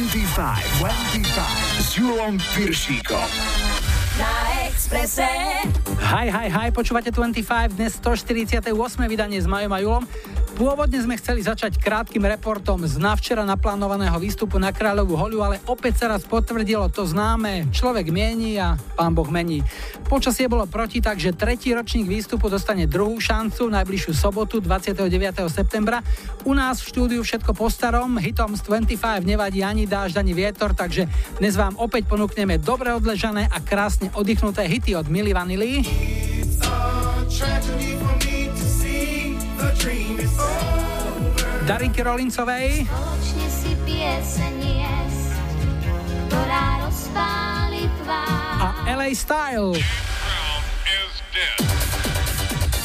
25, 25 s Julom Piršíkom. Na Exprese. Hi, hi, hi, počúvate 25, dnes 148. vydanie s Majom a Julom. Pôvodne sme chceli začať krátkým reportom z navčera naplánovaného výstupu na Kráľovú holu, ale opäť sa raz potvrdilo to známe, človek mieni a pán Boh mení. Počasie bolo proti, takže tretí ročník výstupu dostane druhú šancu najbližšiu sobotu 29. septembra. U nás v štúdiu všetko po starom, hitom z 25 nevadí ani dážď, ani vietor, takže dnes vám opäť ponúkneme dobre odležané a krásne oddychnuté hity od Milly Vanilly. Darinky Rolincovej. si ktorá rozpáli tvár. A LA Style.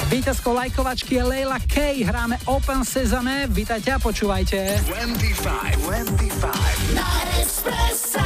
Víťazkou lajkovačky je Leila K. Hráme Open Sesame. Vítajte a počúvajte. 25, 25. Na Expresse.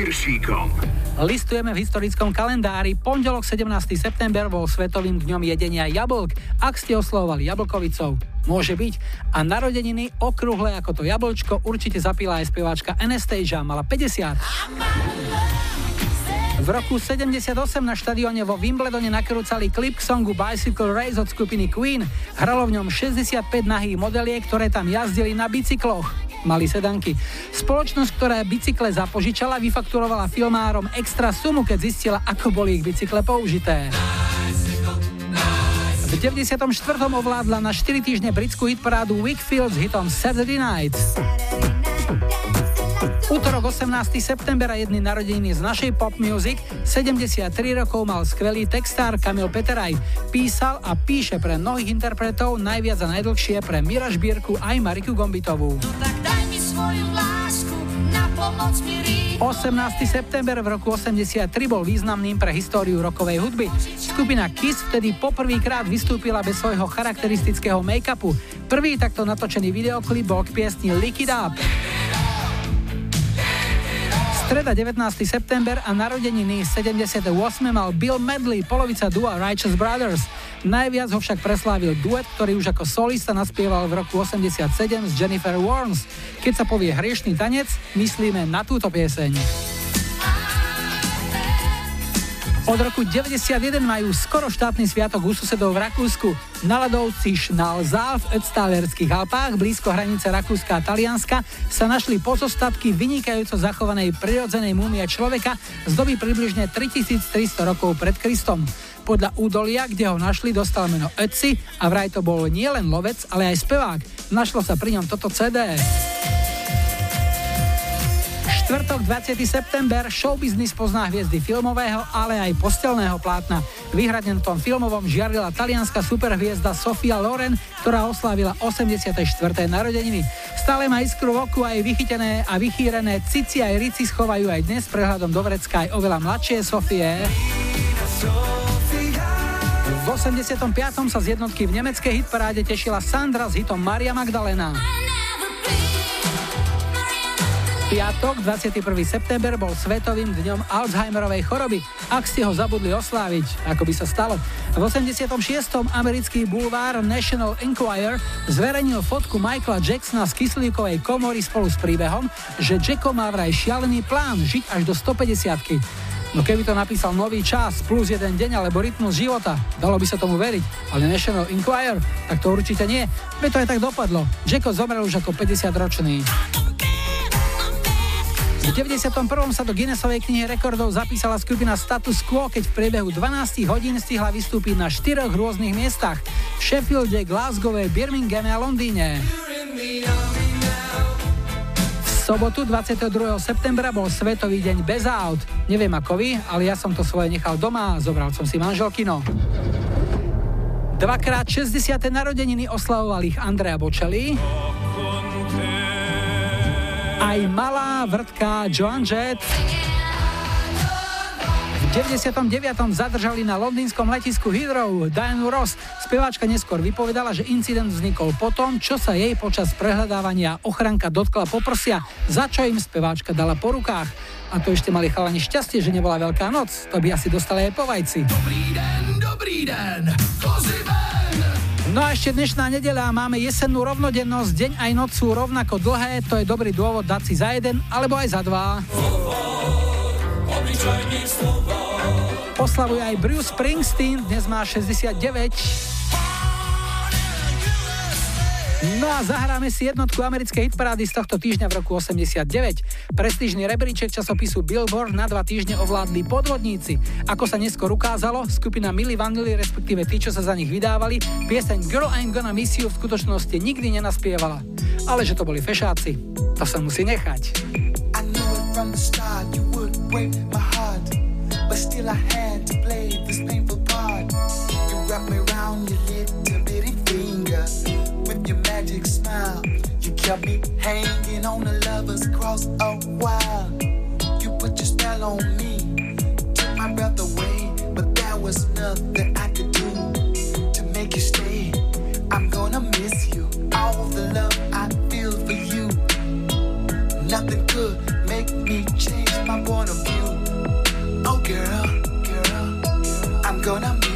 Piršíkom. Listujeme v historickom kalendári. Pondelok 17. september bol svetovým dňom jedenia jablk. Ak ste oslovovali jablkovicou, môže byť. A narodeniny okrúhle ako to jablčko určite zapila aj speváčka Anastasia, mala 50. V roku 78 na štadióne vo Wimbledone nakrúcali klip k songu Bicycle Race od skupiny Queen. Hralo v ňom 65 nahých modeliek, ktoré tam jazdili na bicykloch. Mali sedanky. Spoločnosť, ktorá bicykle zapožičala, vyfakturovala filmárom extra sumu, keď zistila, ako boli ich bicykle použité. V 94. ovládla na 4 týždne britskú hitparádu Wickfield s hitom Saturday Night. Útorok 18. september a jedny narodeniny z našej pop music. 73 rokov mal skvelý textár Kamil Peteraj. Písal a píše pre mnohých interpretov, najviac a najdlhšie pre Mira Žbírku aj Mariku Gombitovú. No 18. september v roku 83 bol významným pre históriu rokovej hudby. Skupina Kiss vtedy poprvýkrát vystúpila bez svojho charakteristického make-upu. Prvý takto natočený videoklip bol k piesni Lick Up. Streda 19. september a narodeniny 78. mal Bill Medley, polovica dua Righteous Brothers. Najviac ho však preslávil duet, ktorý už ako solista naspieval v roku 87 s Jennifer Warnes. Keď sa povie hriešný tanec, myslíme na túto pieseň. Od roku 91 majú skoro štátny sviatok u susedov v Rakúsku. Na ľadovci Schnalzal v Ötztalerských Alpách, blízko hranice Rakúska a Talianska, sa našli pozostatky vynikajúco zachovanej prirodzenej múmie človeka z doby približne 3300 rokov pred Kristom. Podľa údolia, kde ho našli, dostal meno Ötzi a vraj to bol nielen lovec, ale aj spevák. Našlo sa pri ňom toto CD štvrtok 20. september showbiznis pozná hviezdy filmového, ale aj postelného plátna. Vyhradne na tom filmovom žiarila talianská superhviezda Sofia Loren, ktorá oslávila 84. narodeniny. Stále má iskru v oku aj vychytené a vychýrené cici aj rici schovajú aj dnes prehľadom do vrecka aj oveľa mladšie Sofie. V 85. sa z jednotky v nemeckej hitparáde tešila Sandra s hitom Maria Magdalena piatok, 21. september, bol svetovým dňom Alzheimerovej choroby. Ak ste ho zabudli osláviť, ako by sa stalo. V 86. americký bulvár National Enquirer zverejnil fotku Michaela Jacksona z kyslíkovej komory spolu s príbehom, že Jacko má vraj šialený plán žiť až do 150 No keby to napísal nový čas plus jeden deň alebo rytmus života, dalo by sa tomu veriť, ale National Enquirer, tak to určite nie. Veď to aj tak dopadlo. Jacko zomrel už ako 50 ročný. V 91. sa do Guinnessovej knihy rekordov zapísala skupina Status Quo, keď v priebehu 12 hodín stihla vystúpiť na štyroch rôznych miestach. V Sheffielde, Glasgowe, Birminghame a Londýne. V sobotu 22. septembra bol Svetový deň bez aut. Neviem ako vy, ale ja som to svoje nechal doma a zobral som si manželkino. Dvakrát 60. narodeniny oslavoval ich Andrea Bocelli aj malá vrtka Joan Jett. V 99. zadržali na londýnskom letisku Heathrow Diane Ross. Speváčka neskôr vypovedala, že incident vznikol potom, čo sa jej počas prehľadávania ochranka dotkla poprsia, za čo im speváčka dala po rukách. A to ešte mali chalani šťastie, že nebola veľká noc. To by asi dostali aj po vajci. Dobrý den, dobrý den, No a ešte dnešná nedeľa máme jesennú rovnodennosť, deň aj noc sú rovnako dlhé, to je dobrý dôvod dať si za jeden alebo aj za dva. Oslavuje aj Bruce Springsteen, dnes má 69. No a zahráme si jednotku americkej hitparády z tohto týždňa v roku 89. Prestížny rebríček časopisu Billboard na dva týždne ovládli podvodníci. Ako sa neskôr ukázalo, skupina Milli Vanilli, respektíve tí, čo sa za nich vydávali, pieseň Girl I'm Gonna Miss You v skutočnosti nikdy nenaspievala. Ale že to boli fešáci, to sa musí nechať. But still I had to play this Kept me hanging on the lover's cross a while. You put your spell on me, took my breath away, but there was nothing I could do to make you stay. I'm gonna miss you. All the love I feel for you. Nothing could make me change my point of view. Oh, girl, girl, I'm gonna miss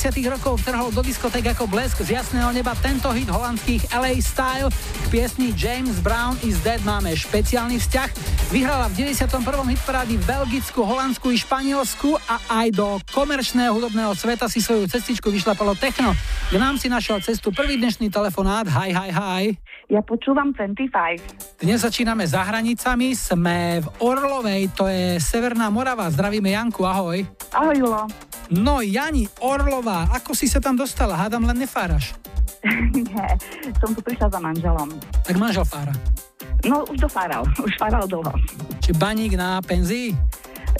80 rokov trhol do diskotek ako blesk z jasného neba tento hit holandských LA Style. K piesni James Brown is Dead máme špeciálny vzťah. Vyhrala v 91. hitparády v Belgicku, Holandsku i Španielsku a aj do komerčného hudobného sveta si svoju cestičku vyšlapalo techno. K nám si našiel cestu prvý dnešný telefonát. Hi, hi, hi. Ja počúvam 25. Dnes začíname za hranicami, sme v Orlovej, to je Severná Morava. Zdravíme Janku, ahoj. Ahoj, Julo. No, Jani, Orlová, ako si sa tam dostala? Hádam, len nefáraš. Nie, som tu prišla za manželom. Tak manžel fára. No, už dofáral, už fáral dlho. Či baník na penzii?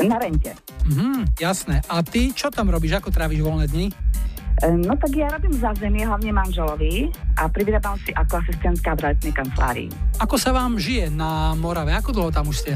Na rente. Mhm, jasné. A ty čo tam robíš? Ako tráviš voľné dni? No tak ja robím zázemie hlavne manželovi a privyrábam si ako asistentka v realitnej kancelárii. Ako sa vám žije na Morave? Ako dlho tam už ste?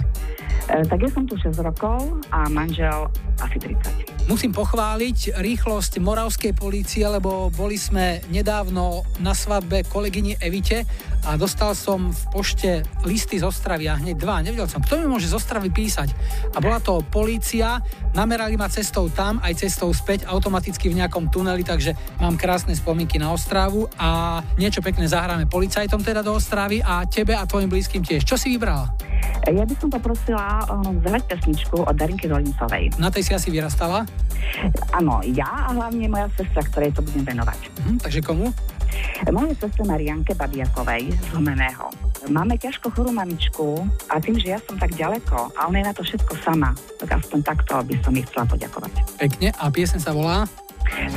E, tak ja som tu 6 rokov a manžel asi 30. Musím pochváliť rýchlosť moravskej polície, lebo boli sme nedávno na svadbe kolegyni Evite a dostal som v pošte listy z Ostravy a hneď dva. Nevedel som, kto mi môže z Ostravy písať. A bola to polícia, namerali ma cestou tam, aj cestou späť, automaticky v nejakom tuneli, takže mám krásne spomienky na Ostravu a niečo pekné zahráme policajtom teda do Ostravy a tebe a tvojim blízkym tiež. Čo si vybrala? Ja by som poprosila um, pesničku od Darinky Dolincovej. Na tej si asi vyrastala? Áno, ja a hlavne moja sestra, ktorej to budem venovať. Hm, takže komu? Mojej sestre Marianke Babiakovej z Humeného. Máme ťažko chorú mamičku a tým, že ja som tak ďaleko a ona je na to všetko sama, tak aspoň takto by som jej chcela poďakovať. Pekne. A piesen sa volá?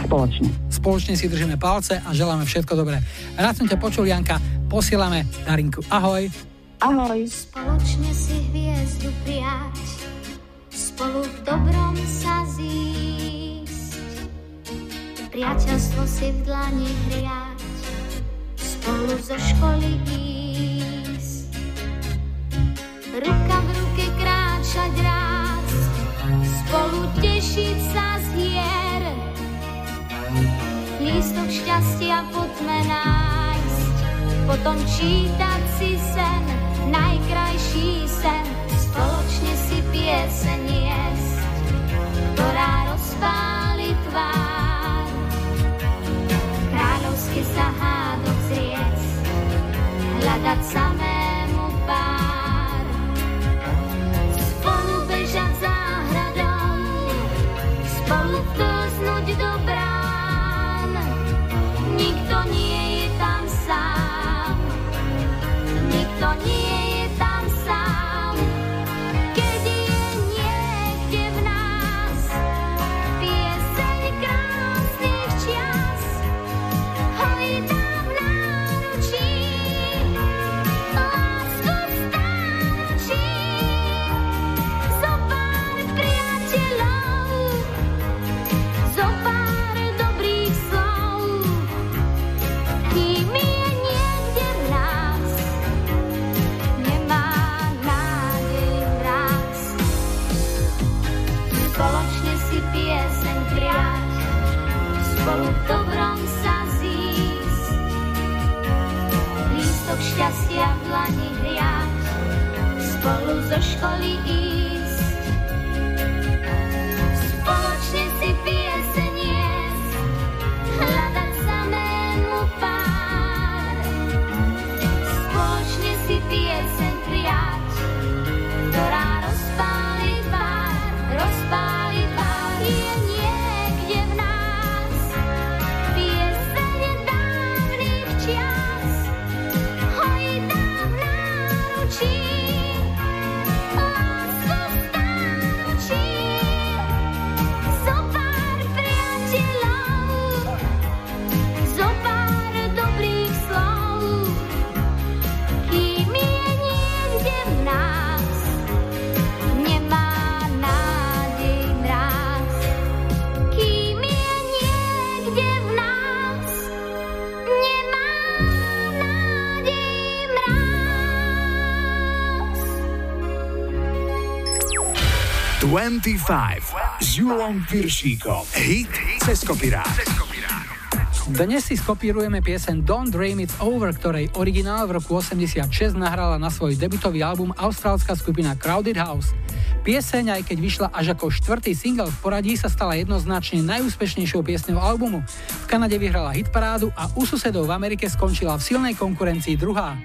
Spoločne. Spoločne si držíme palce a želáme všetko dobré. Rád som ťa počul, Janka. Posielame Darinku. Ahoj. Ahoj. Spoločne si hviezdu prijať, Priateľstvo si v dlani hriať, spolu zo školy ísť. Ruka v ruke kráčať raz, spolu tešiť sa z hier. Lístok šťastia poďme nájsť, potom čítať si sen, najkrajší sen, spoločne si pieseň jesť, ktorá rozpáli tvár. Sa hádok zriec, hľadať samému spolu 25 s Julom Piršíkom. Hit cez kopirát. Dnes si skopírujeme piesen Don't Dream It's Over, ktorej originál v roku 86 nahrala na svoj debutový album austrálska skupina Crowded House. Pieseň, aj keď vyšla až ako štvrtý single v poradí, sa stala jednoznačne najúspešnejšou piesňou albumu. V Kanade vyhrala hitparádu a u susedov v Amerike skončila v silnej konkurencii druhá.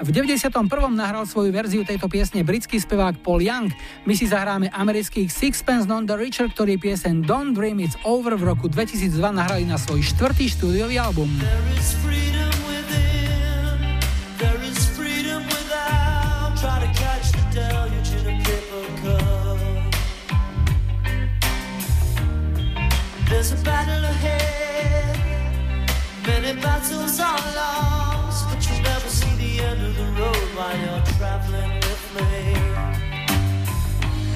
V 91. nahral svoju verziu tejto piesne britský spevák Paul Young. My si zahráme amerických Sixpence Non the Richer, ktorý piesen Don't Dream It's Over v roku 2002 nahrali na svoj štvrtý štúdiový album. There's a battle ahead, many battles are lost, while you're traveling with me.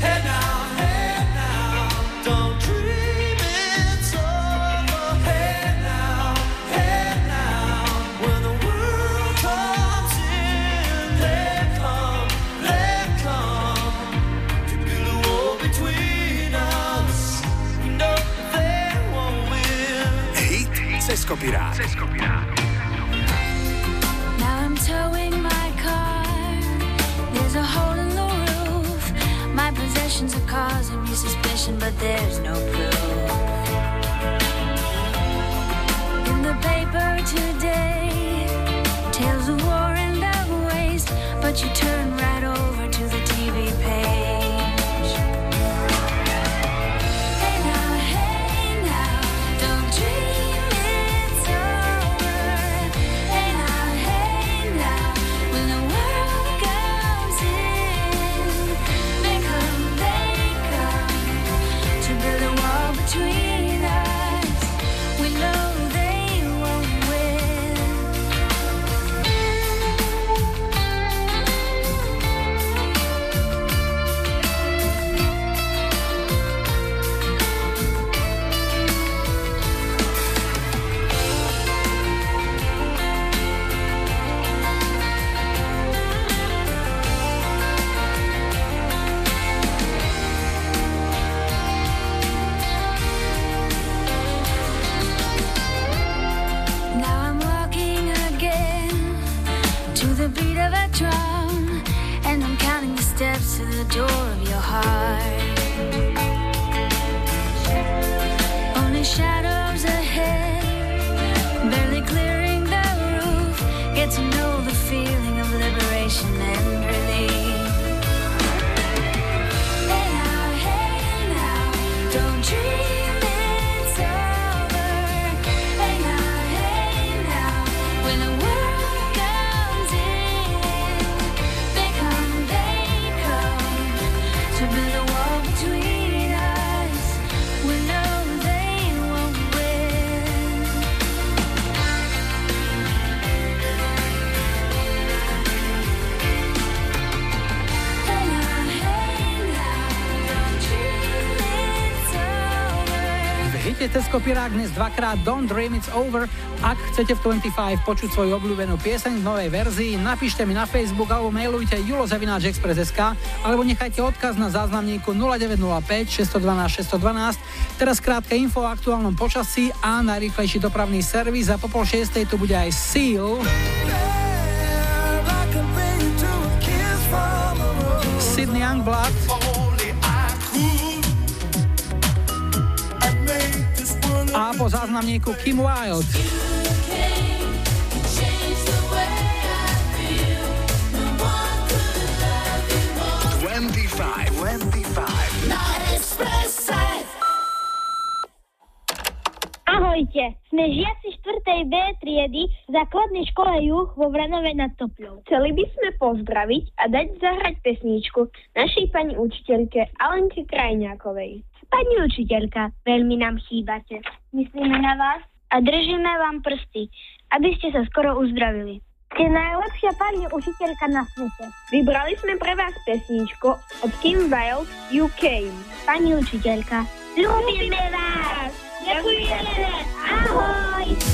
Hey now, hey now, don't dream it's over. Hey now, hey now, when the world comes in, they come, they come to build a wall between us. We they won't win. Hit cez kopirát. Now My are causing me suspicion, but there's no proof. In the paper today, tales of war and of waste, but you turn Cez kopirák dnes dvakrát Don't Dream It's Over. Ak chcete v 25 počuť svoju obľúbenú pieseň v novej verzii, napíšte mi na Facebook alebo mailujte julozavináčexpress.sk alebo nechajte odkaz na záznamníku 0905 612 612. Teraz krátke info o aktuálnom počasí a najrýchlejší dopravný servis a po pol šiestej tu bude aj Seal. Sydney Youngblood po záznamníku Kim Wilde. 25, 25. Na Expresse. Ahojte, sme žiaci 4. B triedy v základnej škole Juh vo Vranove nad Topľou. Chceli by sme pozdraviť a dať zahrať pesničku našej pani učiteľke Alenke Krajňákovej. Pani učiteľka, veľmi nám chýbate. Myslíme na vás a držíme vám prsty, aby ste sa skoro uzdravili. Ste najlepšia pani učiteľka na svete. Vybrali sme pre vás pesničku od Kim Wilde UK. Pani učiteľka, ľúbime vás! Ďakujeme! Ahoj!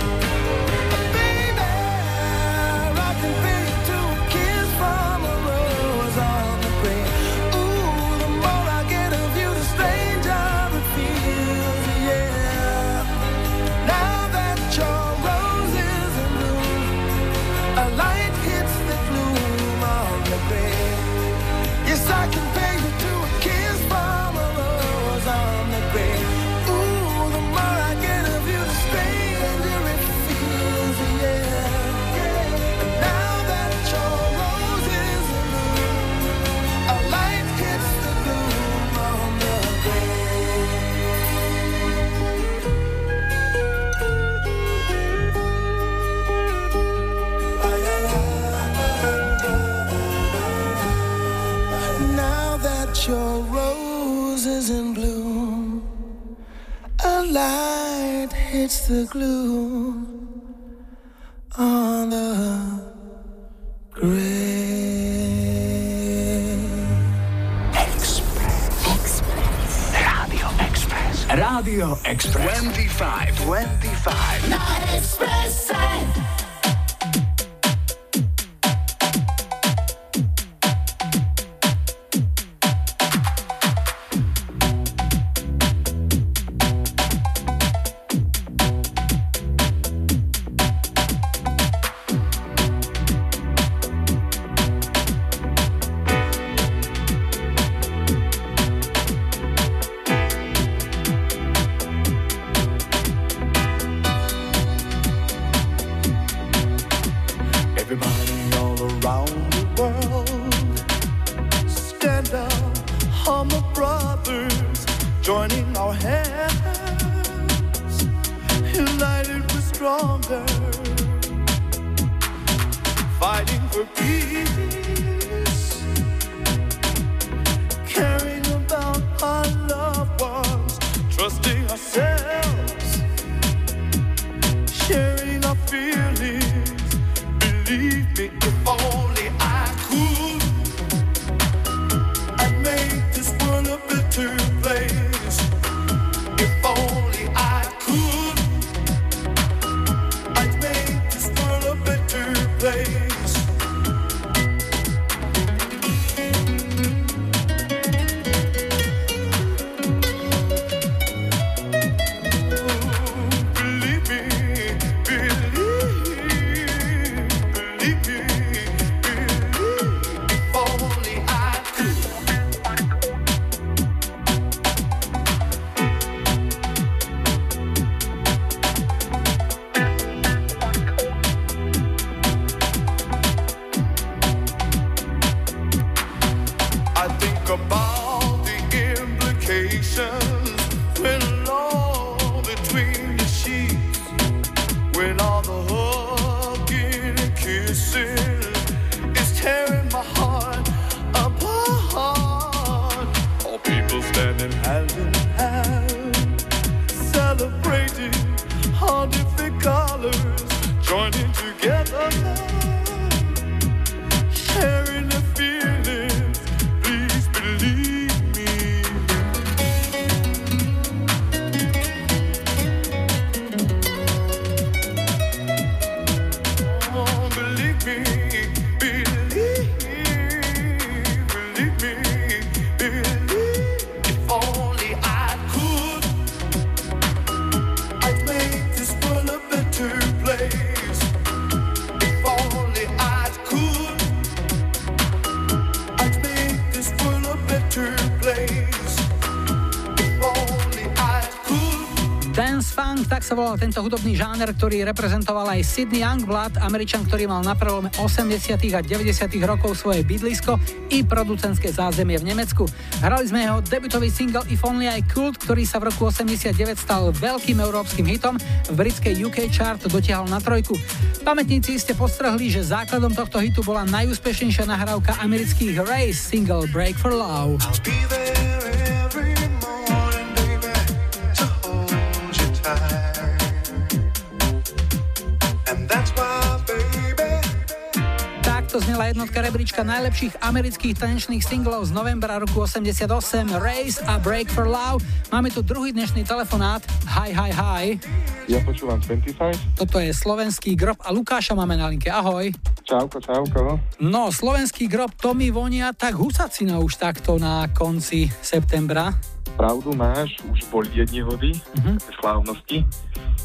Light hits the glue on the Radio Express. Radio Express. 25. 25. Na Expresse. Tak sa volal tento hudobný žáner, ktorý reprezentoval aj Sydney Youngblood, Američan, ktorý mal na prelome 80. a 90. rokov svoje bydlisko i producentské zázemie v Nemecku. Hrali sme jeho debutový single If Only I Could, ktorý sa v roku 89 stal veľkým európskym hitom, v britskej UK chart dotiahol na trojku. Pamätníci ste postrehli, že základom tohto hitu bola najúspešnejšia nahrávka amerických Race single Break for Love. Rebríčka najlepších amerických tanečných singlov z novembra roku 88 Race a Break for Love. Máme tu druhý dnešný telefonát. Hi, hi, hi. Ja počúvam 25. Toto je slovenský grob a Lukáša máme na linke. Ahoj. Čauko, čauko. No, slovenský grob, to mi vonia tak husacina už takto na konci septembra. Pravdu máš, už boli jedni hody, uh-huh. slávnosti,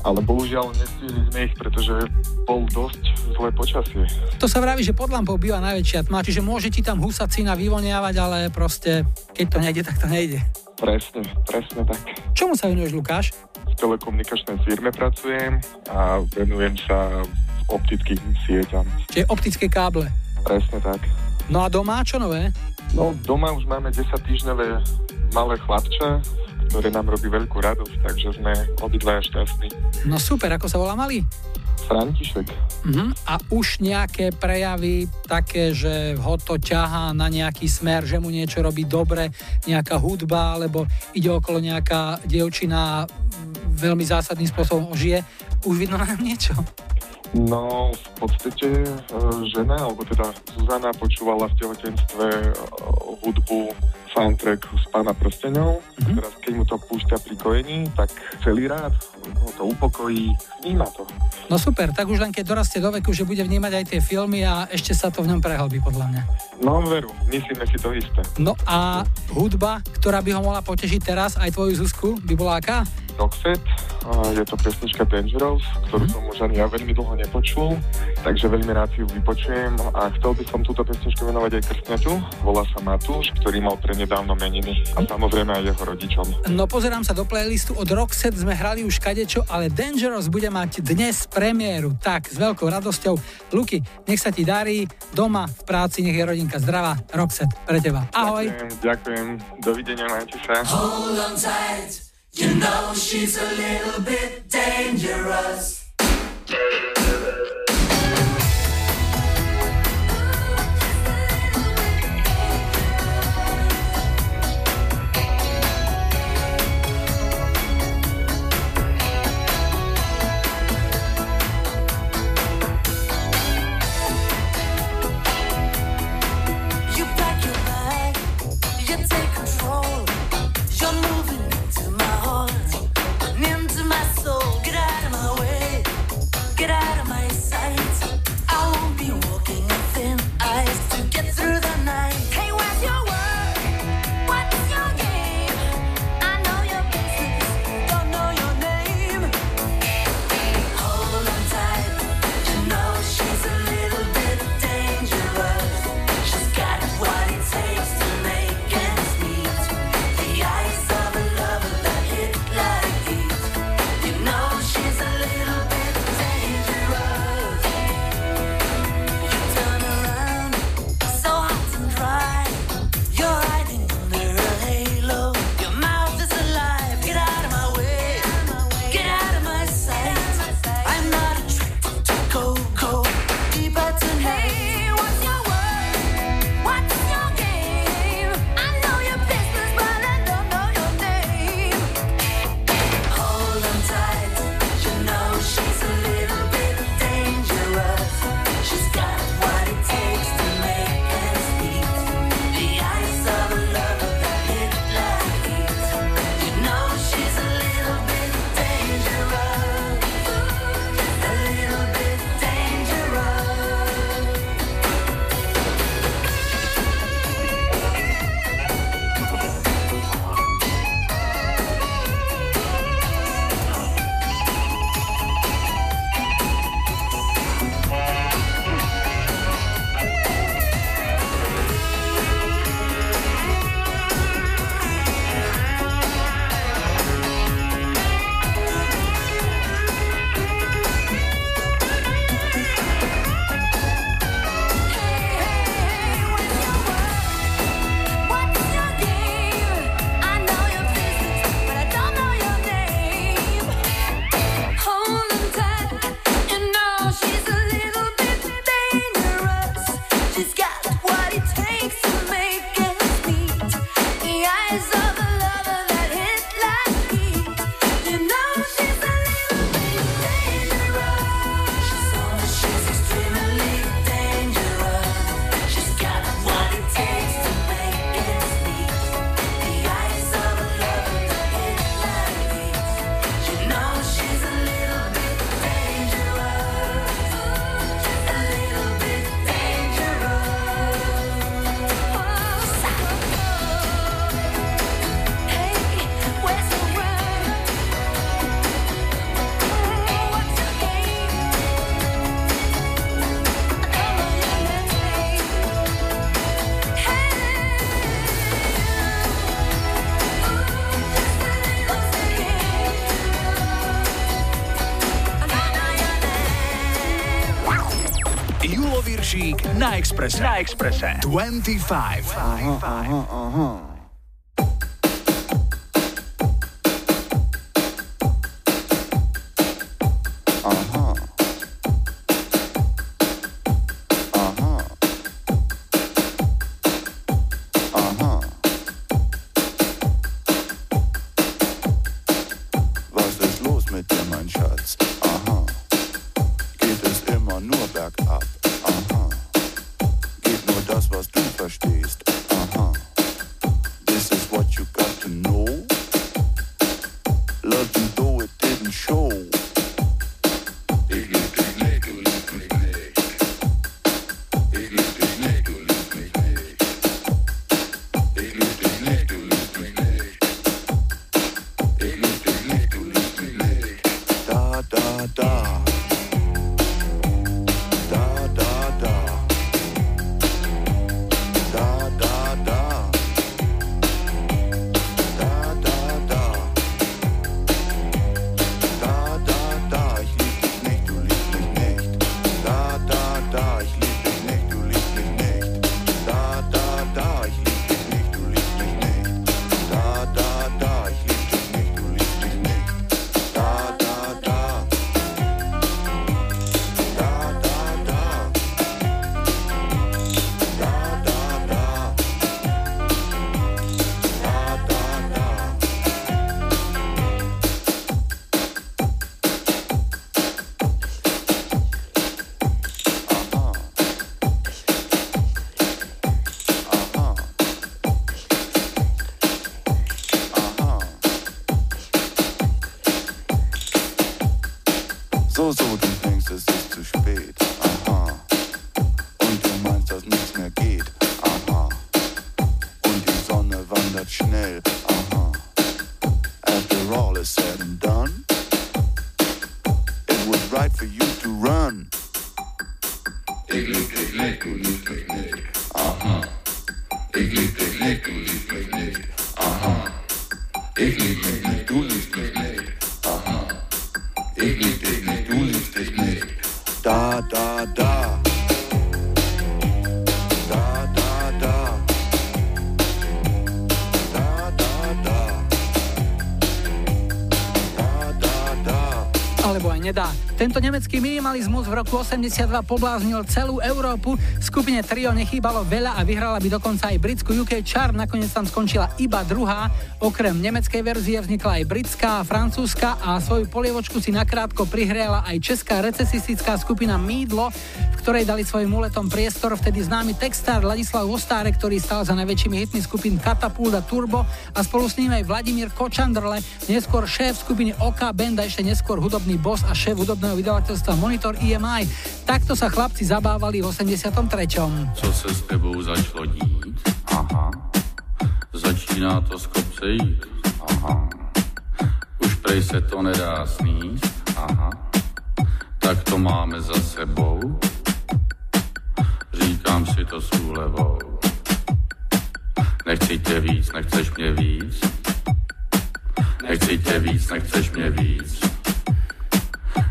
ale bohužiaľ nestihli sme ich, pretože bol dosť zlé počasie. To sa vraví, že pod lampou býva najväčšia tma, čiže môže ti tam husacina vyvoniavať, ale proste, keď to nejde, tak to nejde. Presne, presne tak. Čomu sa venuješ, Lukáš? V telekomunikačnej firme pracujem a venujem sa optickým sieťam. Čiže optické káble. Presne tak. No a doma, čo nové? No, doma už máme 10 týždňové malé chlapče, ktoré nám robí veľkú radosť, takže sme obidvaja šťastní. No super, ako sa volá malý? František. Uh-huh. A už nejaké prejavy také, že ho to ťahá na nejaký smer, že mu niečo robí dobre, nejaká hudba, alebo ide okolo nejaká dievčina veľmi zásadným spôsobom ožije. Už vidno na niečo. No, v podstate e, žena, alebo teda Zuzana počúvala v tehotenstve e, hudbu soundtrack z Pána prstenov. Mm-hmm. Teraz keď mu to púšťa pri kojení, tak celý rád ho to upokojí, vníma to. No super, tak už len keď dorastie do veku, že bude vnímať aj tie filmy a ešte sa to v ňom prehlbí podľa mňa. No veru, myslíme si to isté. No a hudba, ktorá by ho mohla potešiť teraz, aj tvoju Zuzku, by bola aká? Roxette, a je to pesnička Dangerous, ktorú som už ani ja veľmi dlho nepočul, takže veľmi rád si ju vypočujem a chcel by som túto pesničku venovať aj krstnetu, volá sa Matúš, ktorý mal prednedávno meniny a samozrejme aj jeho rodičom. No pozerám sa do playlistu, od Roxette sme hrali už kadečo, ale Dangerous bude mať dnes premiéru, tak s veľkou radosťou. Luky, nech sa ti darí, doma, v práci, nech je rodinka zdravá, Roxette pre teba. Ahoj. Ďakujem, ďakujem, dovidenia, majte sa. Hold on tight. You know she's a little bit dangerous. Viršík na Exprese. Na Exprese. 25. Aha, aha, aha. くゆくゆ nemecký minimalizmus v roku 82 pobláznil celú Európu. Skupine Trio nechýbalo veľa a vyhrala by dokonca aj britskú UK chart, nakoniec tam skončila iba druhá. Okrem nemeckej verzie vznikla aj britská francúzska a svoju polievočku si nakrátko prihriala aj česká recesistická skupina Mídlo, v ktorej dali svojim úletom priestor vtedy známy textár Ladislav Ostáre, ktorý stal za najväčšími hitmi skupín Katapult Turbo a spolu s ním aj Vladimír Kočandrle, neskôr šéf skupiny OK Band a ešte neskôr hudobný boss a šéf hudobného vydavateľstva Monitor EMI. Takto sa chlapci zabávali v 83. Co se s tebou začalo dít? Aha. Začíná to z kopce jít. Aha. Už prej se to nedá sníst. Aha. Tak to máme za sebou. Říkám si to s úlevou. Nechci tě víc, nechceš mě víc. Nechci tě víc, nechceš mě víc.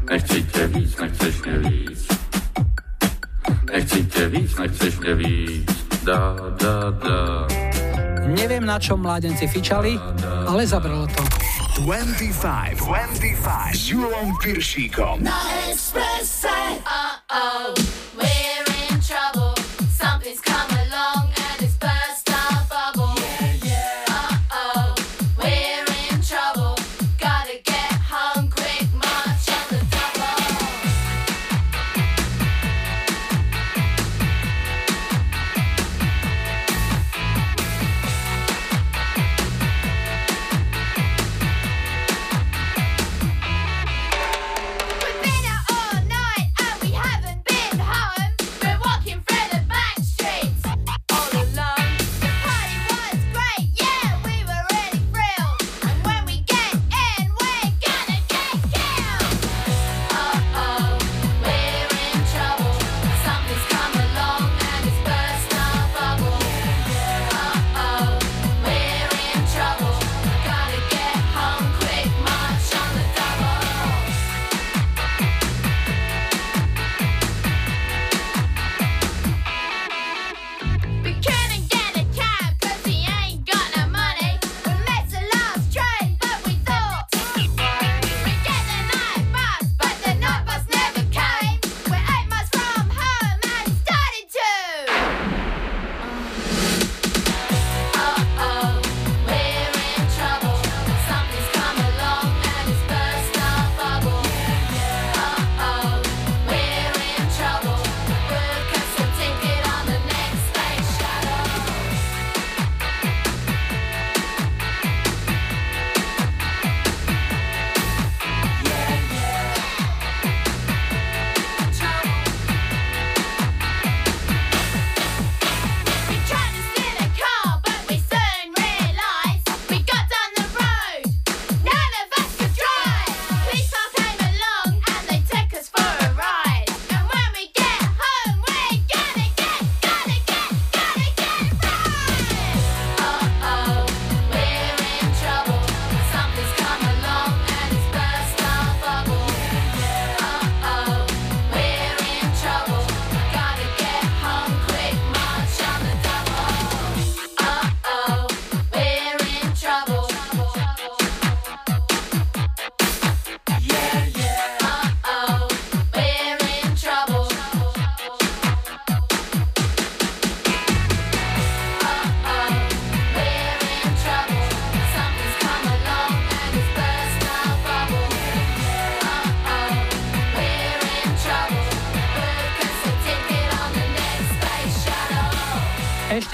Nechci tě víc, nechceš mě víc. Nechci tě víc, nechceš mě víc. Da, da, da. Neviem, na čom mládenci fičali, ale zabralo to. 25, 25 s Julom Piršíkom. Na Expresse. Uh-oh, we're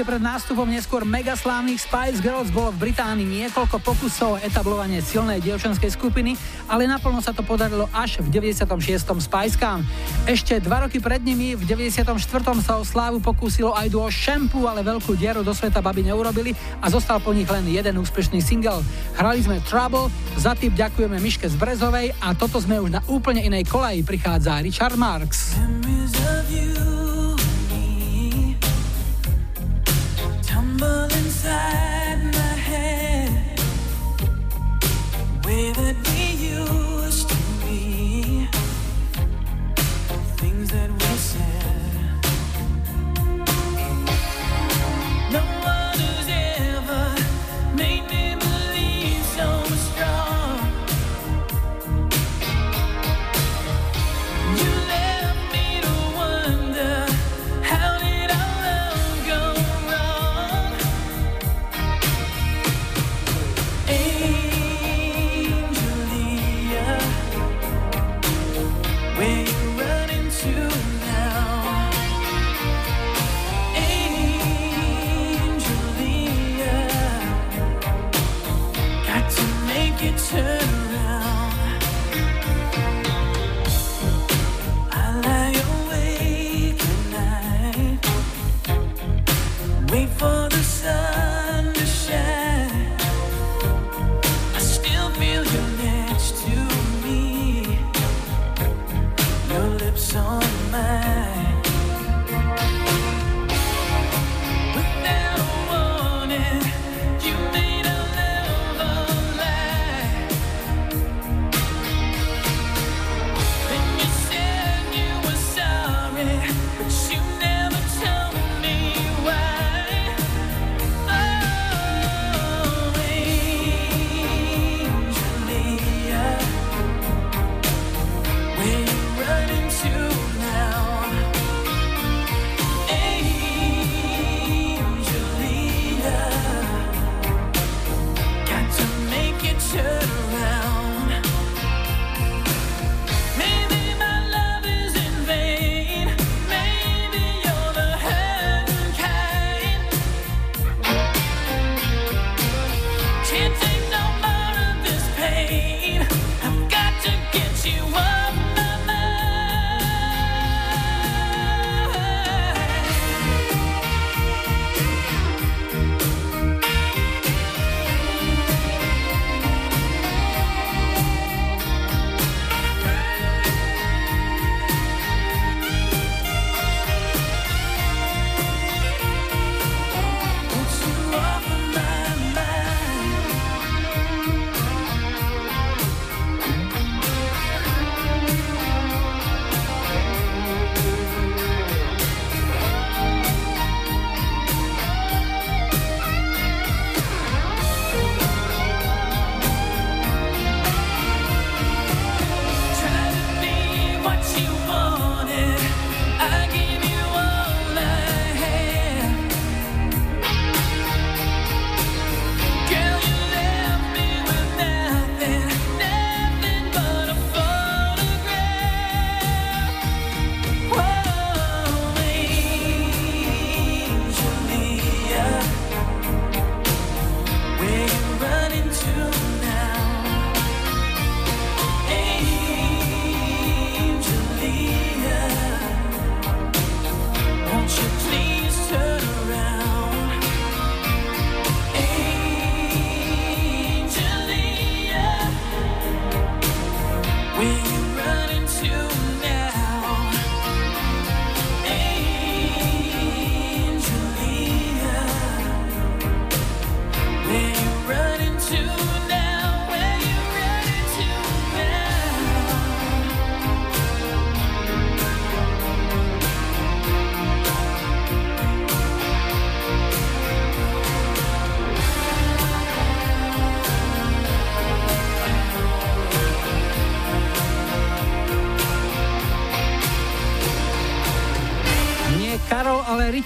Ešte pred nástupom neskôr megaslávnych Spice Girls bolo v Británii niekoľko pokusov o etablovanie silnej dievčenskej skupiny, ale naplno sa to podarilo až v 96. Spice Girls. Ešte dva roky pred nimi, v 94. sa o slávu pokúsilo aj duo Shampoo, ale veľkú dieru do sveta baby neurobili a zostal po nich len jeden úspešný single. Hrali sme Trouble, za tým ďakujeme Miške z Brezovej a toto sme už na úplne inej kolaji. Prichádza Richard Marks.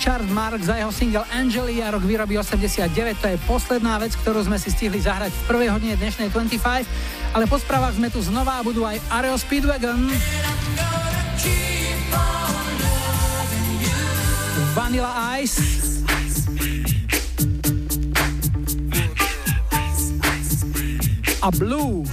Richard Mark za jeho single Angelia, rok výroby 89, to je posledná vec, ktorú sme si stihli zahrať v prvej hodine dnešnej 25, ale po správach sme tu znova a budú aj Areo Speedwagon. Vanilla Ice. A Blue.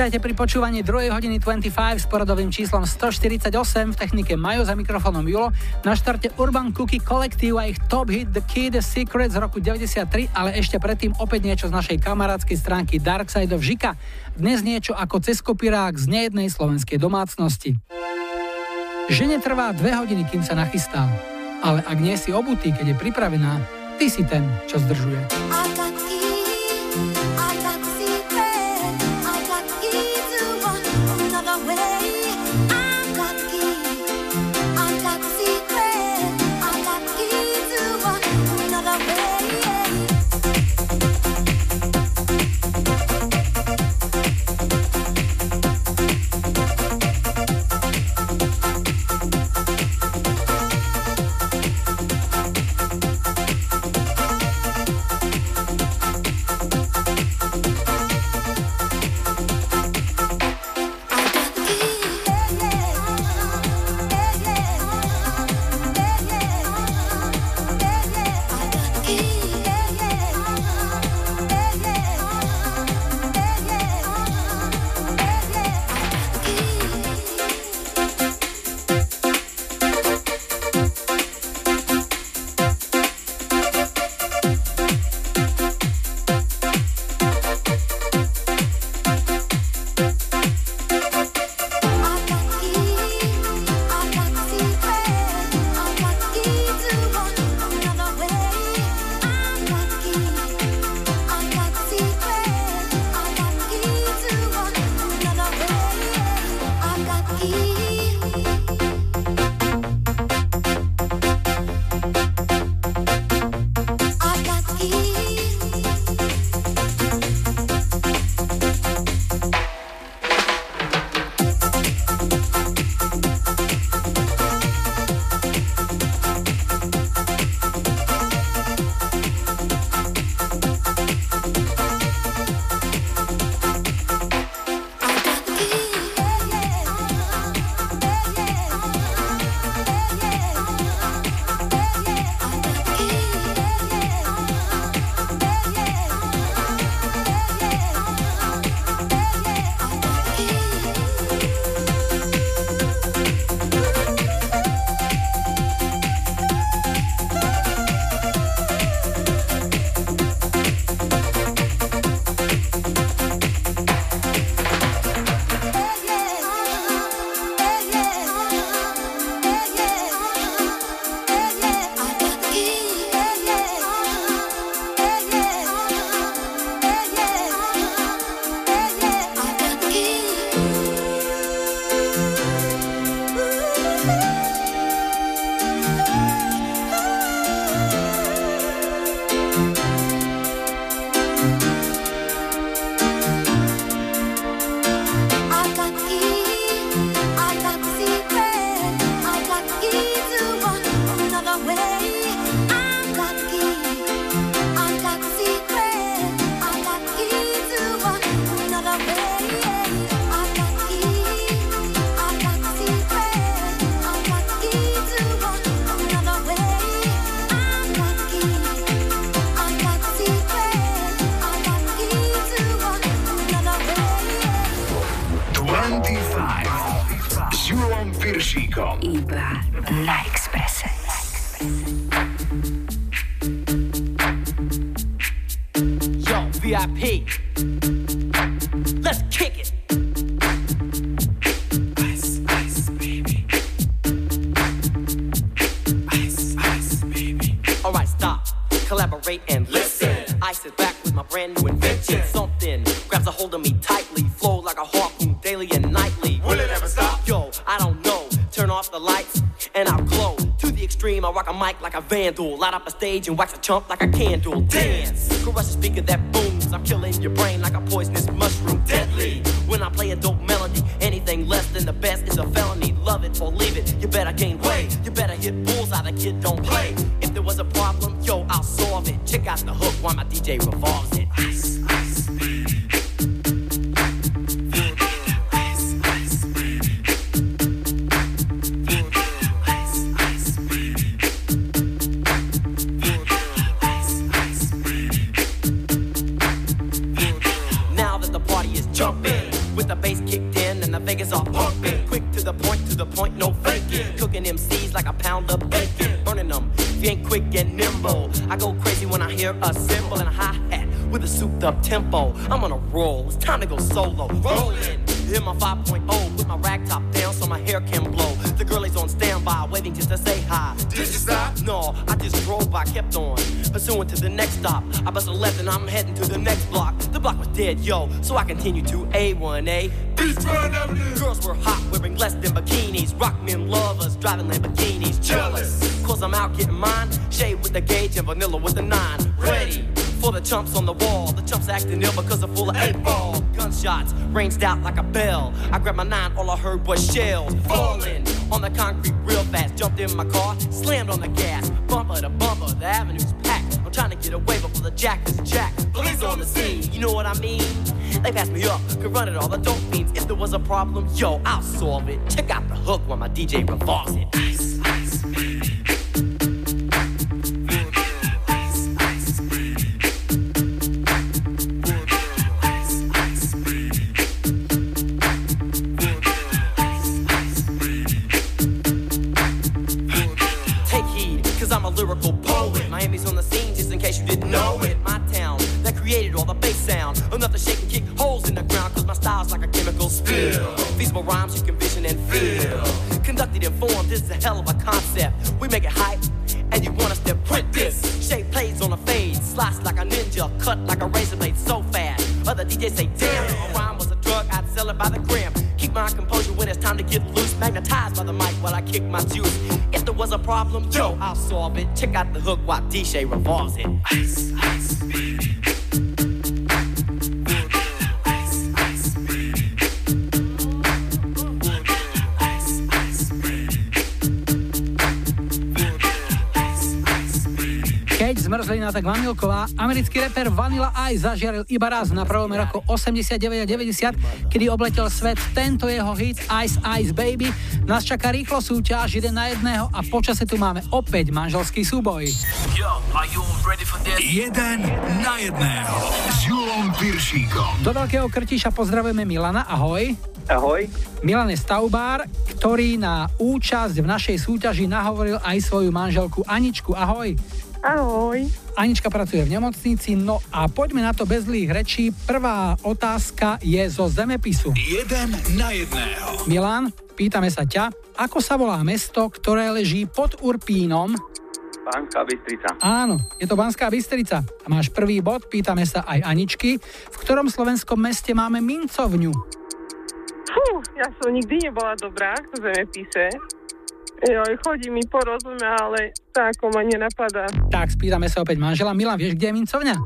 Vítajte pri počúvaní 2. hodiny 25 s poradovým číslom 148 v technike Majo za mikrofónom Julo. Na štarte Urban Cookie Collective a ich top hit The Key The Secret z roku 93, ale ešte predtým opäť niečo z našej kamarádskej stránky Dark Side of Žika. Dnes niečo ako cez kopirák z nejednej slovenskej domácnosti. Žene trvá dve hodiny, kým sa nachystá. Ale ak nie si obutý, keď je pripravená, ty si ten, čo zdržuje. Iba na a. Light up a stage and wax a chump like a candle. Dance! Crush a speaker that ranged out like a bell. I grabbed my nine, all I heard was shells falling on the concrete real fast. Jumped in my car, slammed on the gas. Bumper to bumper, the avenue's packed. I'm trying to get away before the jack is jacked. Police on the scene, you know what I mean? They passed me up, could run it all. The dope fiends. If there was a problem, yo, I'll solve it. Check out the hook while my DJ revolves it. While I kick my juice. If there was a problem, yo, I'll solve it. Check out the hook while DJ revolves it. Ice, ice, zmrzlina, tak vanilková. Americký reper Vanilla Ice zažiaril iba raz na prvom roku 89 a 90, kedy obletel svet tento jeho hit Ice Ice Baby. Nás čaká rýchlo súťaž, jeden na jedného a počase tu máme opäť manželský súboj. Jeden na jedného s Julom Piršíkom. Do Veľkého Krtiša pozdravujeme Milana, ahoj. Ahoj. Milan je stavbár, ktorý na účasť v našej súťaži nahovoril aj svoju manželku Aničku. Ahoj. Ahoj. Anička pracuje v nemocnici, no a poďme na to bez zlých rečí. Prvá otázka je zo zemepisu. Jeden na jedného. Milan, pýtame sa ťa, ako sa volá mesto, ktoré leží pod Urpínom? Pánska Bystrica. Áno, je to Banská Bystrica. A máš prvý bod, pýtame sa aj Aničky, v ktorom slovenskom meste máme mincovňu. Fú, ja som nikdy nebola dobrá v zemepise. Joj, chodí mi porozume, ale tak ako ma nenapadá. Tak, spýtame sa opäť manžela. Milan, vieš, kde je mincovňa?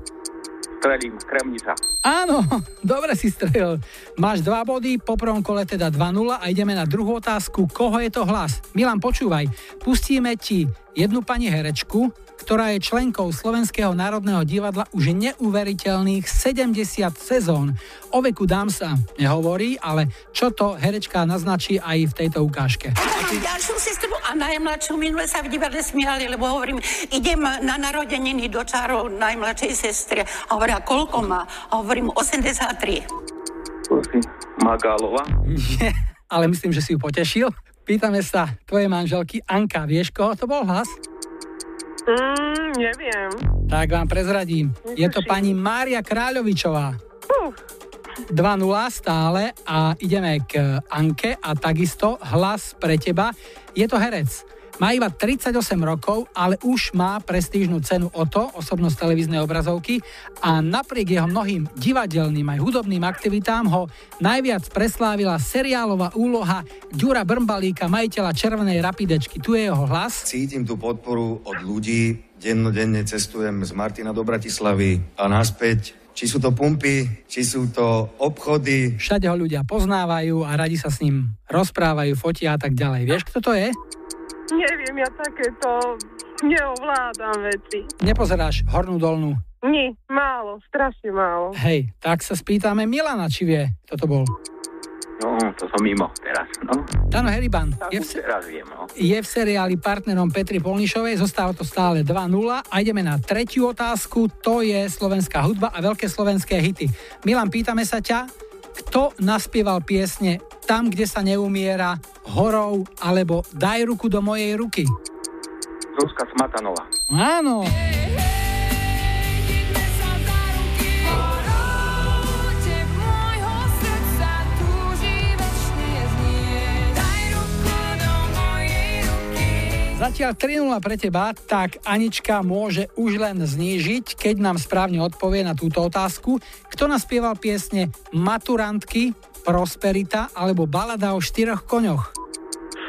Strelím, Kremnica. Áno, dobre si strelil. Máš dva body, po prvom kole teda 2-0 a ideme na druhú otázku. Koho je to hlas? Milan, počúvaj. Pustíme ti jednu pani herečku, ktorá je členkou Slovenského národného divadla už neuveriteľných 70 sezón. O veku dám sa nehovorí, ale čo to herečka naznačí aj v tejto ukážke. Ďalšiu sestru a najmladšiu minule sa v divadle smiali, lebo hovorím, idem na narodeniny do čárov najmladšej sestry. A hovoria, koľko má? A hovorím, 83. Magálova. Nie, ale myslím, že si ju potešil. Pýtame sa tvojej manželky Anka, vieš, koho to bol hlas? Mm, neviem. Tak vám prezradím. Je to pani Mária Kráľovičová. 2-0 stále a ideme k Anke a takisto hlas pre teba. Je to herec. Má iba 38 rokov, ale už má prestížnu cenu o to, osobnosť televíznej obrazovky a napriek jeho mnohým divadelným aj hudobným aktivitám ho najviac preslávila seriálová úloha Ďura Brmbalíka, majiteľa Červenej rapidečky. Tu je jeho hlas. Cítim tú podporu od ľudí. Dennodenne cestujem z Martina do Bratislavy a naspäť. či sú to pumpy, či sú to obchody. Všade ho ľudia poznávajú a radi sa s ním rozprávajú, fotia a tak ďalej. Vieš, kto to je? Neviem, ja takéto neovládam veci. Nepozeráš hornú dolnú. Nie, málo, strašne málo. Hej, tak sa spýtame Milana, či vie, kto to bol. No, to som mimo teraz, no. Dano Heriban je v, Teraz viem, no. je v seriáli partnerom Petri Polnišovej, zostáva to stále 2-0 a ideme na tretiu otázku, to je slovenská hudba a veľké slovenské hity. Milan, pýtame sa ťa, kto naspieval piesne Tam, kde sa neumiera, Horou alebo Daj ruku do mojej ruky? Zuzka Smatanová. Áno. Zatiaľ 3-0 pre teba, tak Anička môže už len znížiť, keď nám správne odpovie na túto otázku. Kto naspieval piesne Maturantky, Prosperita alebo Balada o štyroch koňoch?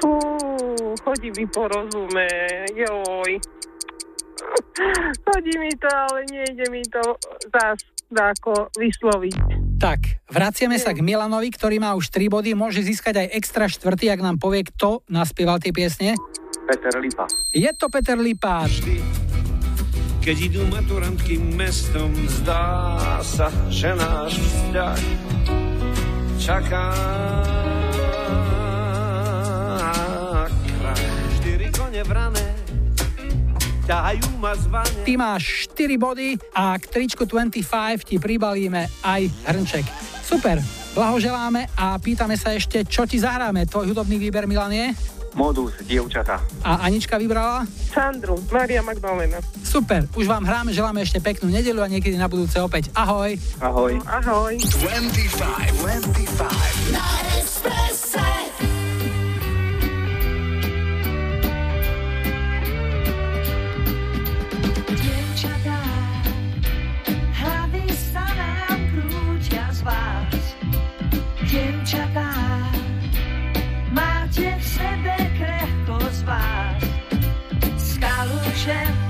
Fú, chodí mi porozume, joj. Chodí mi to, ale nejde mi to zás ako vysloviť. Tak, vraciame sa k Milanovi, ktorý má už 3 body, môže získať aj extra štvrtý, ak nám povie, kto naspieval tie piesne. Peter Lipa. Je to Peter Lipáš. Keď idú maturantky mestom, zdá sa, že náš vzťah čaká krach. Štyri kone vrané ťahajú ma zvane. Ty máš 4 body a k tričku 25 ti pribalíme aj hrnček. Super, blahoželáme a pýtame sa ešte, čo ti zahráme. Tvoj hudobný výber, Milan, je? Modus, dievčata. A Anička vybrala? Sandru, Maria Magdalena. Super, už vám hráme, želáme ešte peknú nedelu a niekedy na budúce opäť. Ahoj. Ahoj. Ahoj. 25, 25. Na Expresse. share.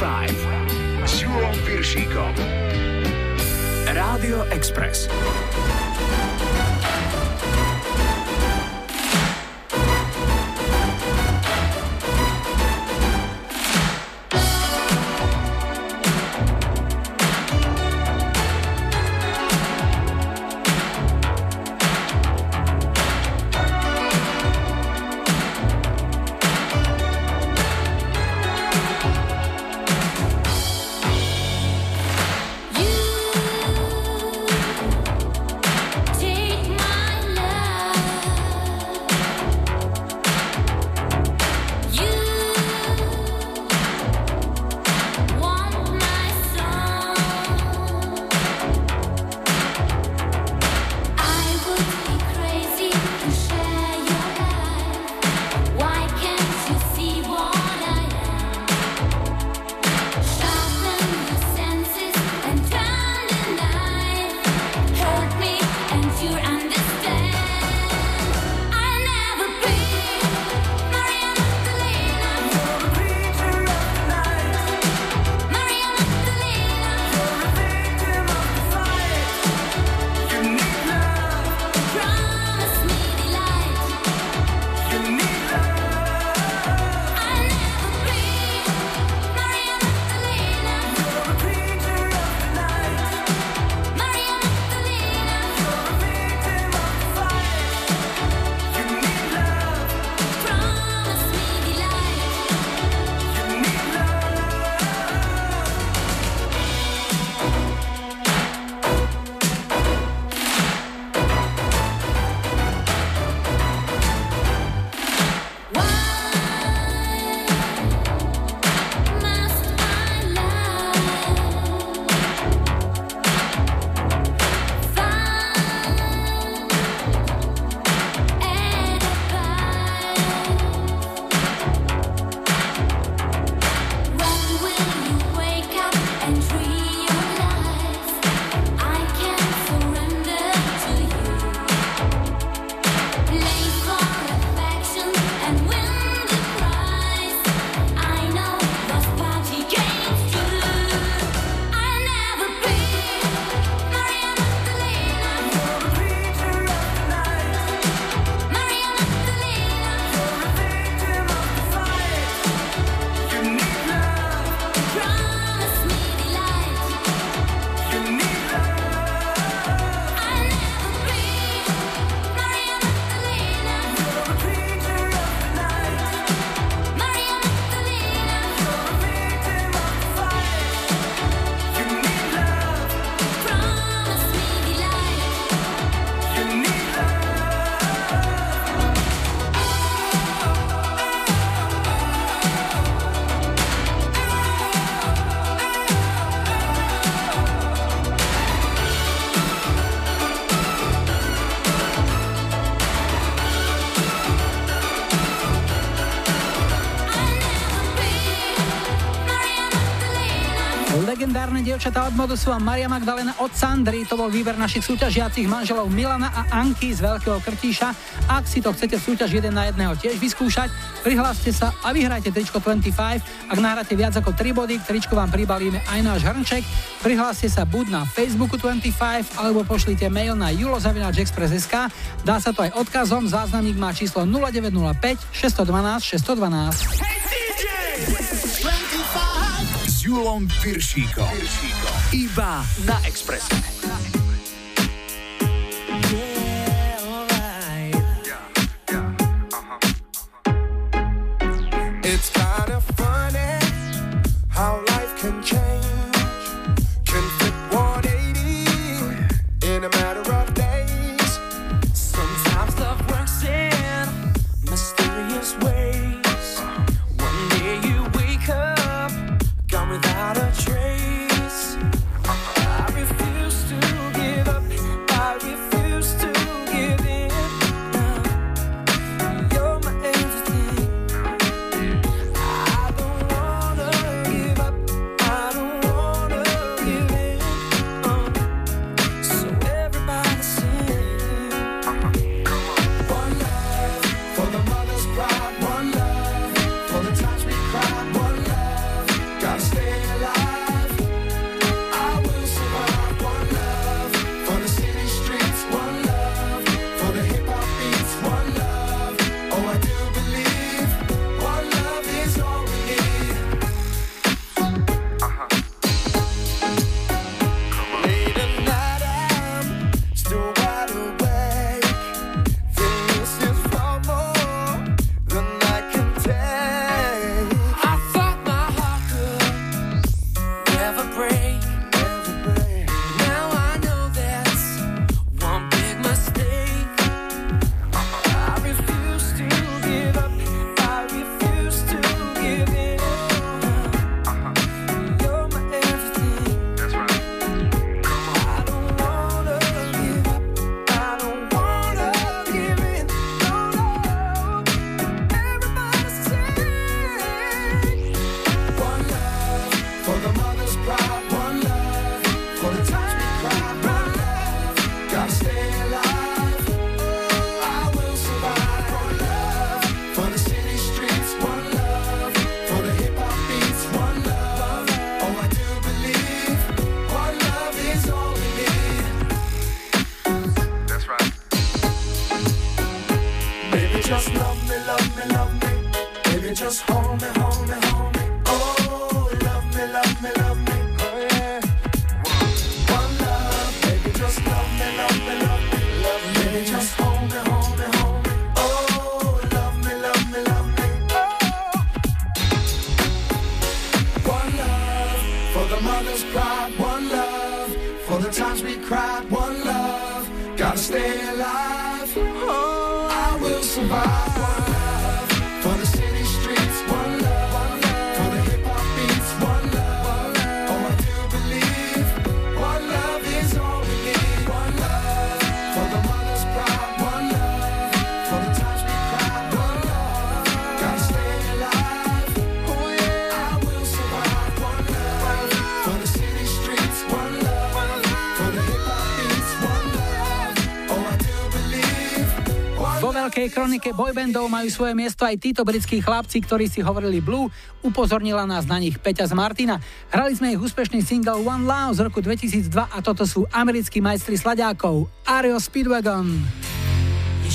25 s Julom Piršíkom. Rádio Express. dievčatá od Modusu a Maria Magdalena od Sandry. To bol výber našich súťažiacich manželov Milana a Anky z Veľkého Krtíša. Ak si to chcete v súťaži 1 na jedného tiež vyskúšať, prihláste sa a vyhrajte tričko 25. Ak nahráte viac ako 3 body, k tričku vám pribalíme aj náš hrnček. Prihláste sa buď na Facebooku 25 alebo pošlite mail na julozavinačexpress.sk. Dá sa to aj odkazom, záznamník má číslo 0905 612 612 s Julom Piršíkom. Iba na Expresse. rock'n'rollskej kronike boybandov majú svoje miesto aj títo britskí chlapci, ktorí si hovorili Blue. Upozornila nás na nich Peťa z Martina. Hrali sme ich úspešný single One Love z roku 2002 a toto sú americkí majstri sladákov Ario Speedwagon. You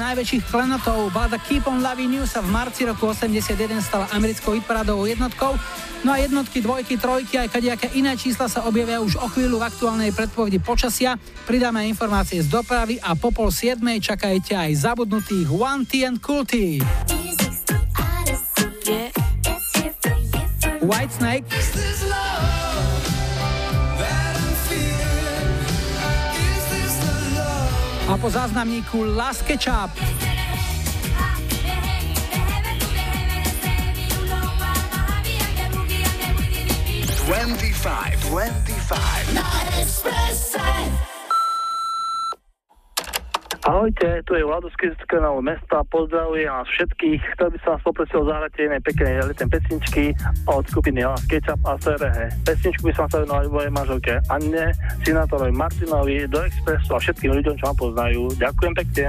najväčších klenotov. Balada Keep on Loving You sa v marci roku 81 stala americkou hitparádovou jednotkou. No a jednotky, dvojky, trojky aj kadejaké iné čísla sa objavia už o chvíľu v aktuálnej predpovedi počasia. Pridáme informácie z dopravy a po pol siedmej čakajte aj zabudnutých One T and T. White Snake. A po záznamníku Last Ketchup. 25, 25. Ahojte, tu je Vlado z mesta, pozdravujem vás všetkých. Chcel by som vás poprosil zahrať jednej peknej letnej pesničky od skupiny Alan Sketchup a Serehe. Pesničku by som venoval mojej manželke Anne, Sinátorovi Martinovi, do Expressu a všetkým ľuďom, čo ma poznajú. Ďakujem pekne.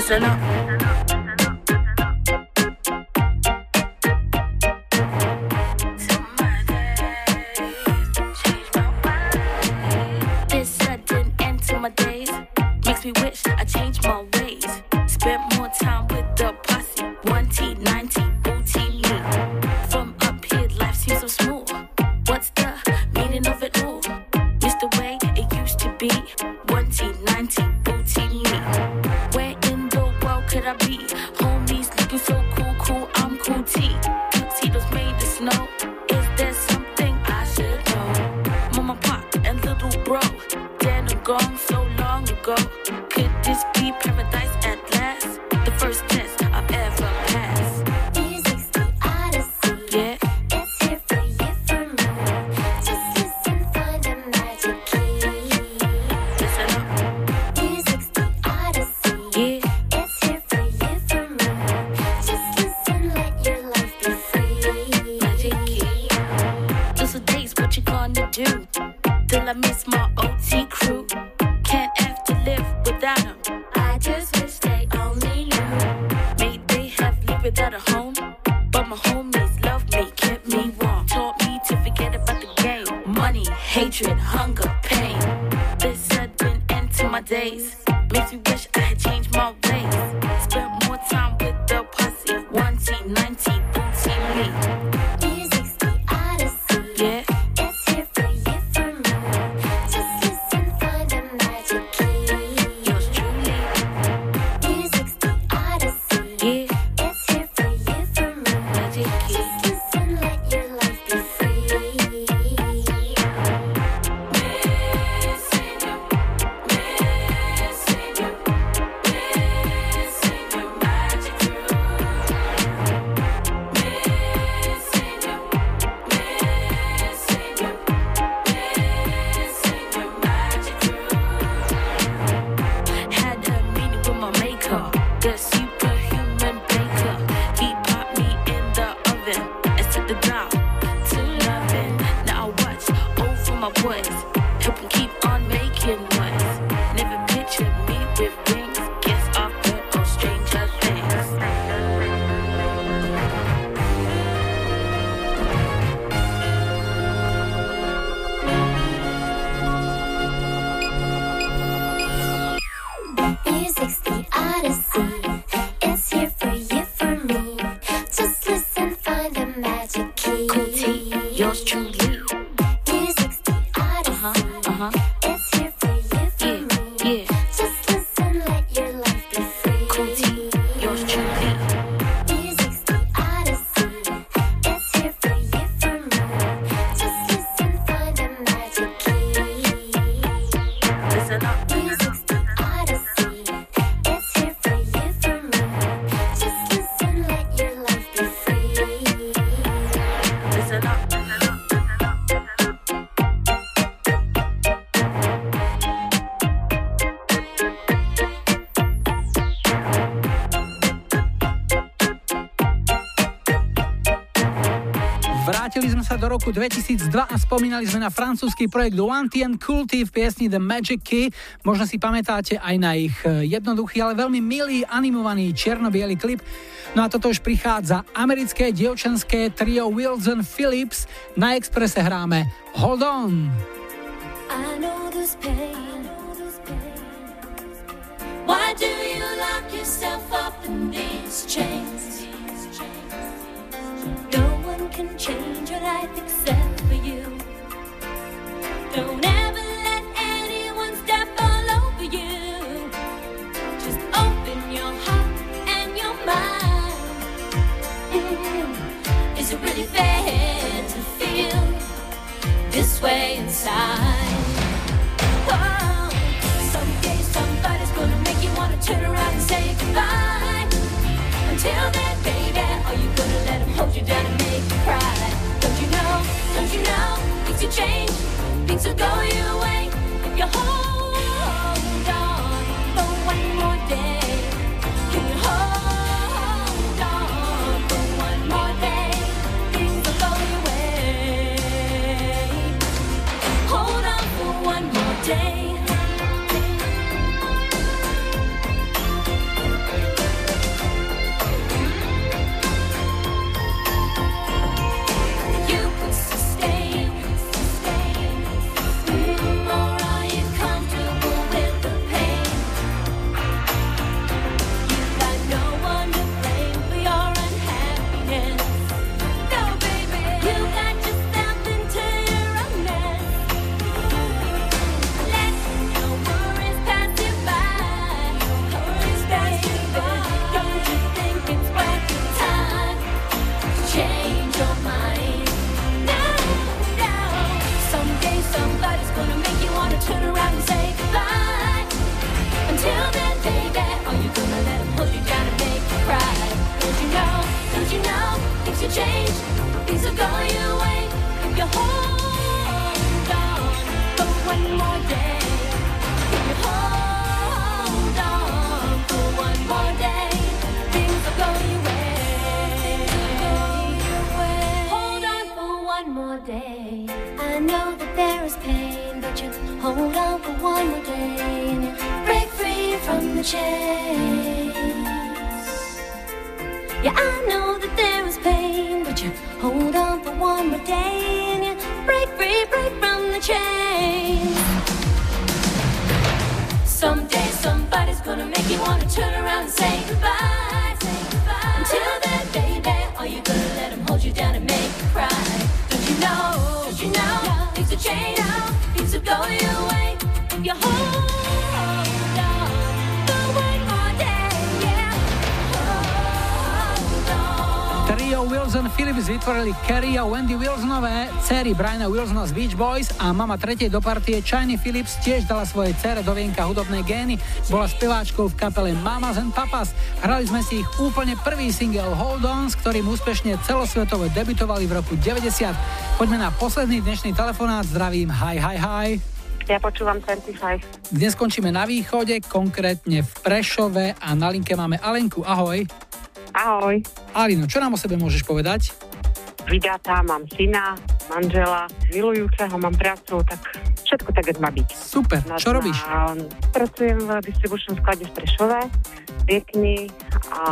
Listen up. roku 2002 a spomínali sme na francúzsky projekt One Tien Culty v piesni The Magic Key. Možno si pamätáte aj na ich e, jednoduchý, ale veľmi milý animovaný černo klip. No a toto už prichádza americké dievčenské trio Wilson Phillips. Na exprese hráme Hold On. Mary Briana Wilsona z Beach Boys a mama tretej do partie Chiny Phillips tiež dala svoje cere do vienka hudobné gény. Bola speváčkou v kapele Mamas and Papas. Hrali sme si ich úplne prvý single Hold On, s ktorým úspešne celosvetovo debutovali v roku 90. Poďme na posledný dnešný telefonát. Zdravím, hi, hi, hi. Ja počúvam 25. Dnes skončíme na východe, konkrétne v Prešove a na linke máme Alenku. Ahoj. Ahoj. Alino, čo nám o sebe môžeš povedať? Vydatá, mám syna, manžela, milujúceho, mám prácu, tak všetko tak, má byť. Super, no, čo robíš? Pracujem v distribučnom sklade v Prešove, v Vietni a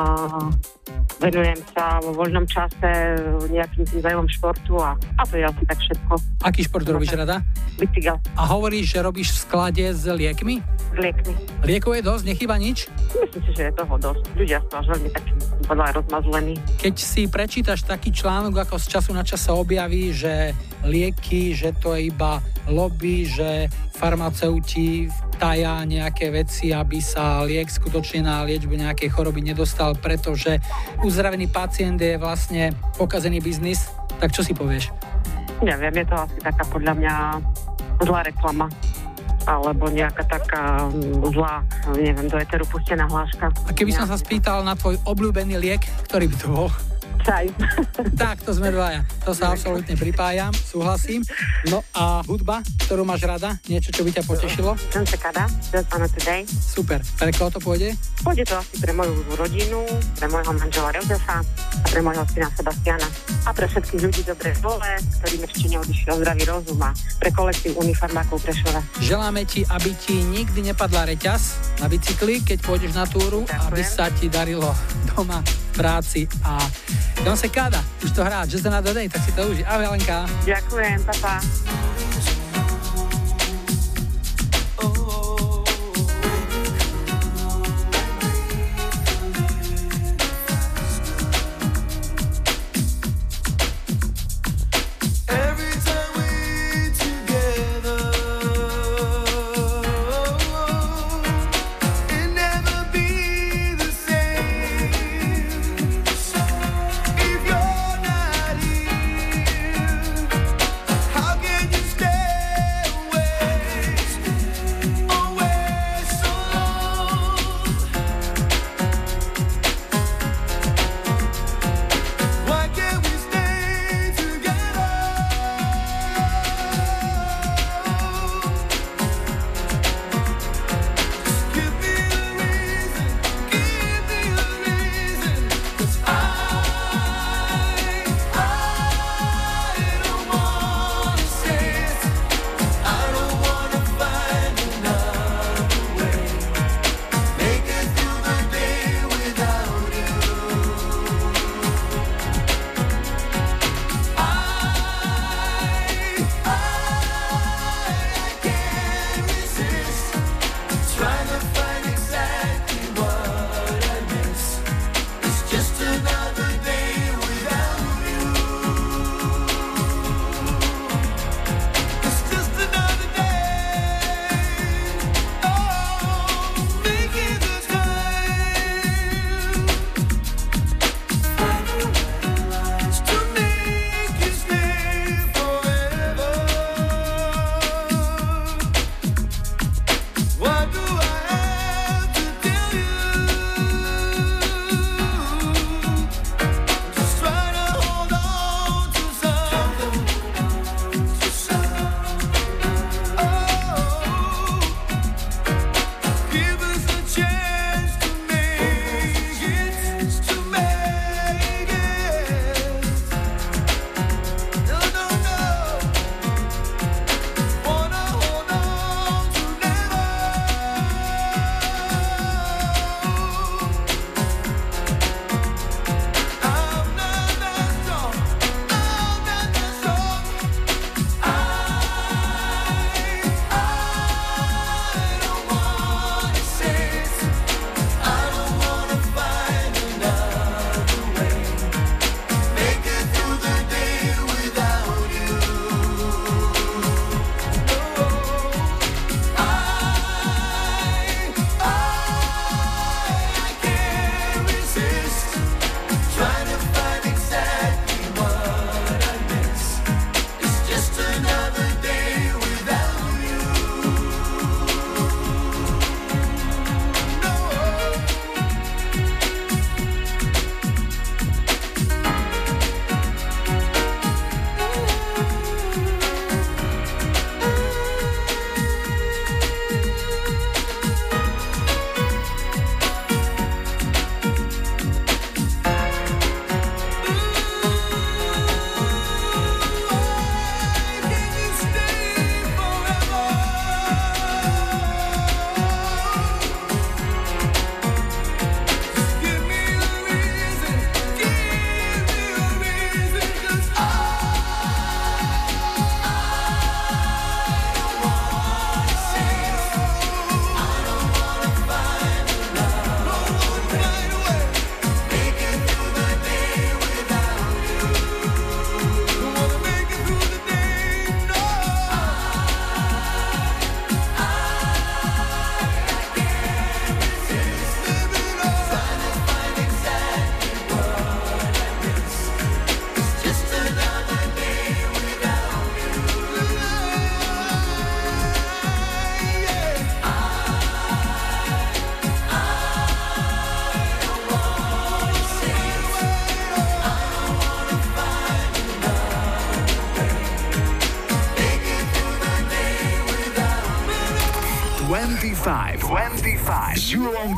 venujem sa vo voľnom čase nejakým tým zájomom športu a, a to je asi tak všetko. Aký šport robíš rada? Bicykel A hovoríš, že robíš v sklade s liekmi? s liekmi. Liekov je dosť, nechýba nič? Myslím si, že je toho dosť. Ľudia sú až veľmi takí podľa rozmazlení. Keď si prečítaš taký článok, ako z času na čas sa objaví, že lieky, že to je iba lobby, že farmaceuti tajá nejaké veci, aby sa liek skutočne na liečbu nejakej choroby nedostal, pretože uzdravený pacient je vlastne pokazený biznis, tak čo si povieš? Neviem, je to asi taká podľa mňa zlá reklama alebo nejaká taká mm, zlá, neviem, do eteru pustená hláška. A keby som sa spýtal na tvoj obľúbený liek, ktorý by to bol? Tak, to sme dvaja. To sa absolútne pripájam, súhlasím. No a hudba, ktorú máš rada? Niečo, čo by ťa potešilo? Cicada, Just Wanna Today. Super. Pre koho to pôjde? Pôjde to asi pre moju rodinu, pre môjho manžela Josefa a pre môjho syna Sebastiana. A pre všetkých ľudí dobre vole, ktorým ešte neodišiel zdravý rozum a pre kolektív Unifarmákov Prešova. Želáme ti, aby ti nikdy nepadla reťaz na bicykli, keď pôjdeš na túru, aby sa ti darilo doma, v práci a Don Secada, už to hrá, Just Another Day, tak si to uži. Ahoj, Helenka. Ďakujem, papa.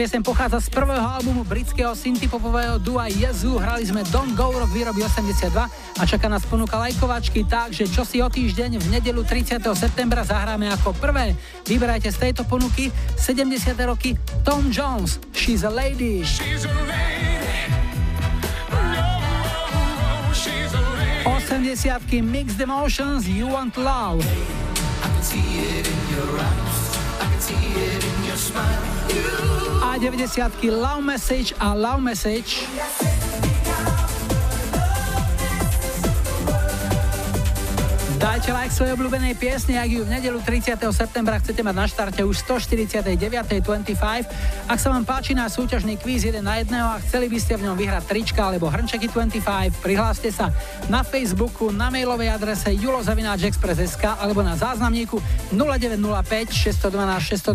Piesň pochádza z prvého albumu britského synthpopového dua Jezu. Hrali sme Don't Go Rock výroby 82 a čaká nás ponuka lajkovačky, takže čo si o týždeň v nedelu 30. septembra zahráme ako prvé. Vyberajte z tejto ponuky 70. roky Tom Jones, She's a Lady. 80 Mixed Emotions, You Want Love. A 90 Love Message a Love Message. Dajte like svojej obľúbenej piesne, ak ju v nedelu 30. septembra chcete mať na štarte už 149.25. Ak sa vám páči na súťažný kvíz 1 na 1 a chceli by ste v ňom vyhrať trička alebo hrnčeky 25, prihláste sa na Facebooku, na mailovej adrese julozavináčexpress.sk alebo na záznamníku 0905 612 612.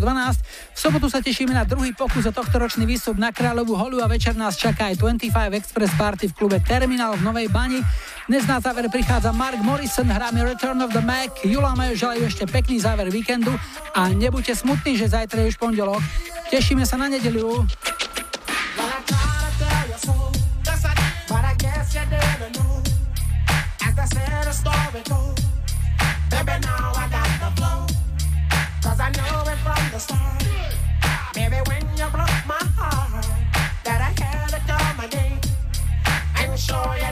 V sobotu sa tešíme na druhý pokus o tohto ročný výstup na Kráľovú holu a večer nás čaká aj 25 Express Party v klube Terminal v Novej Bani. Dnes na záver prichádza Mark Morrison, hráme Return of the Mac. Jula majú želajú ešte pekný záver víkendu a nebuďte smutní, že zajtra je už pondelok. Tešíme sa na nedeliu. Baby, when you broke my heart, that I had to and show you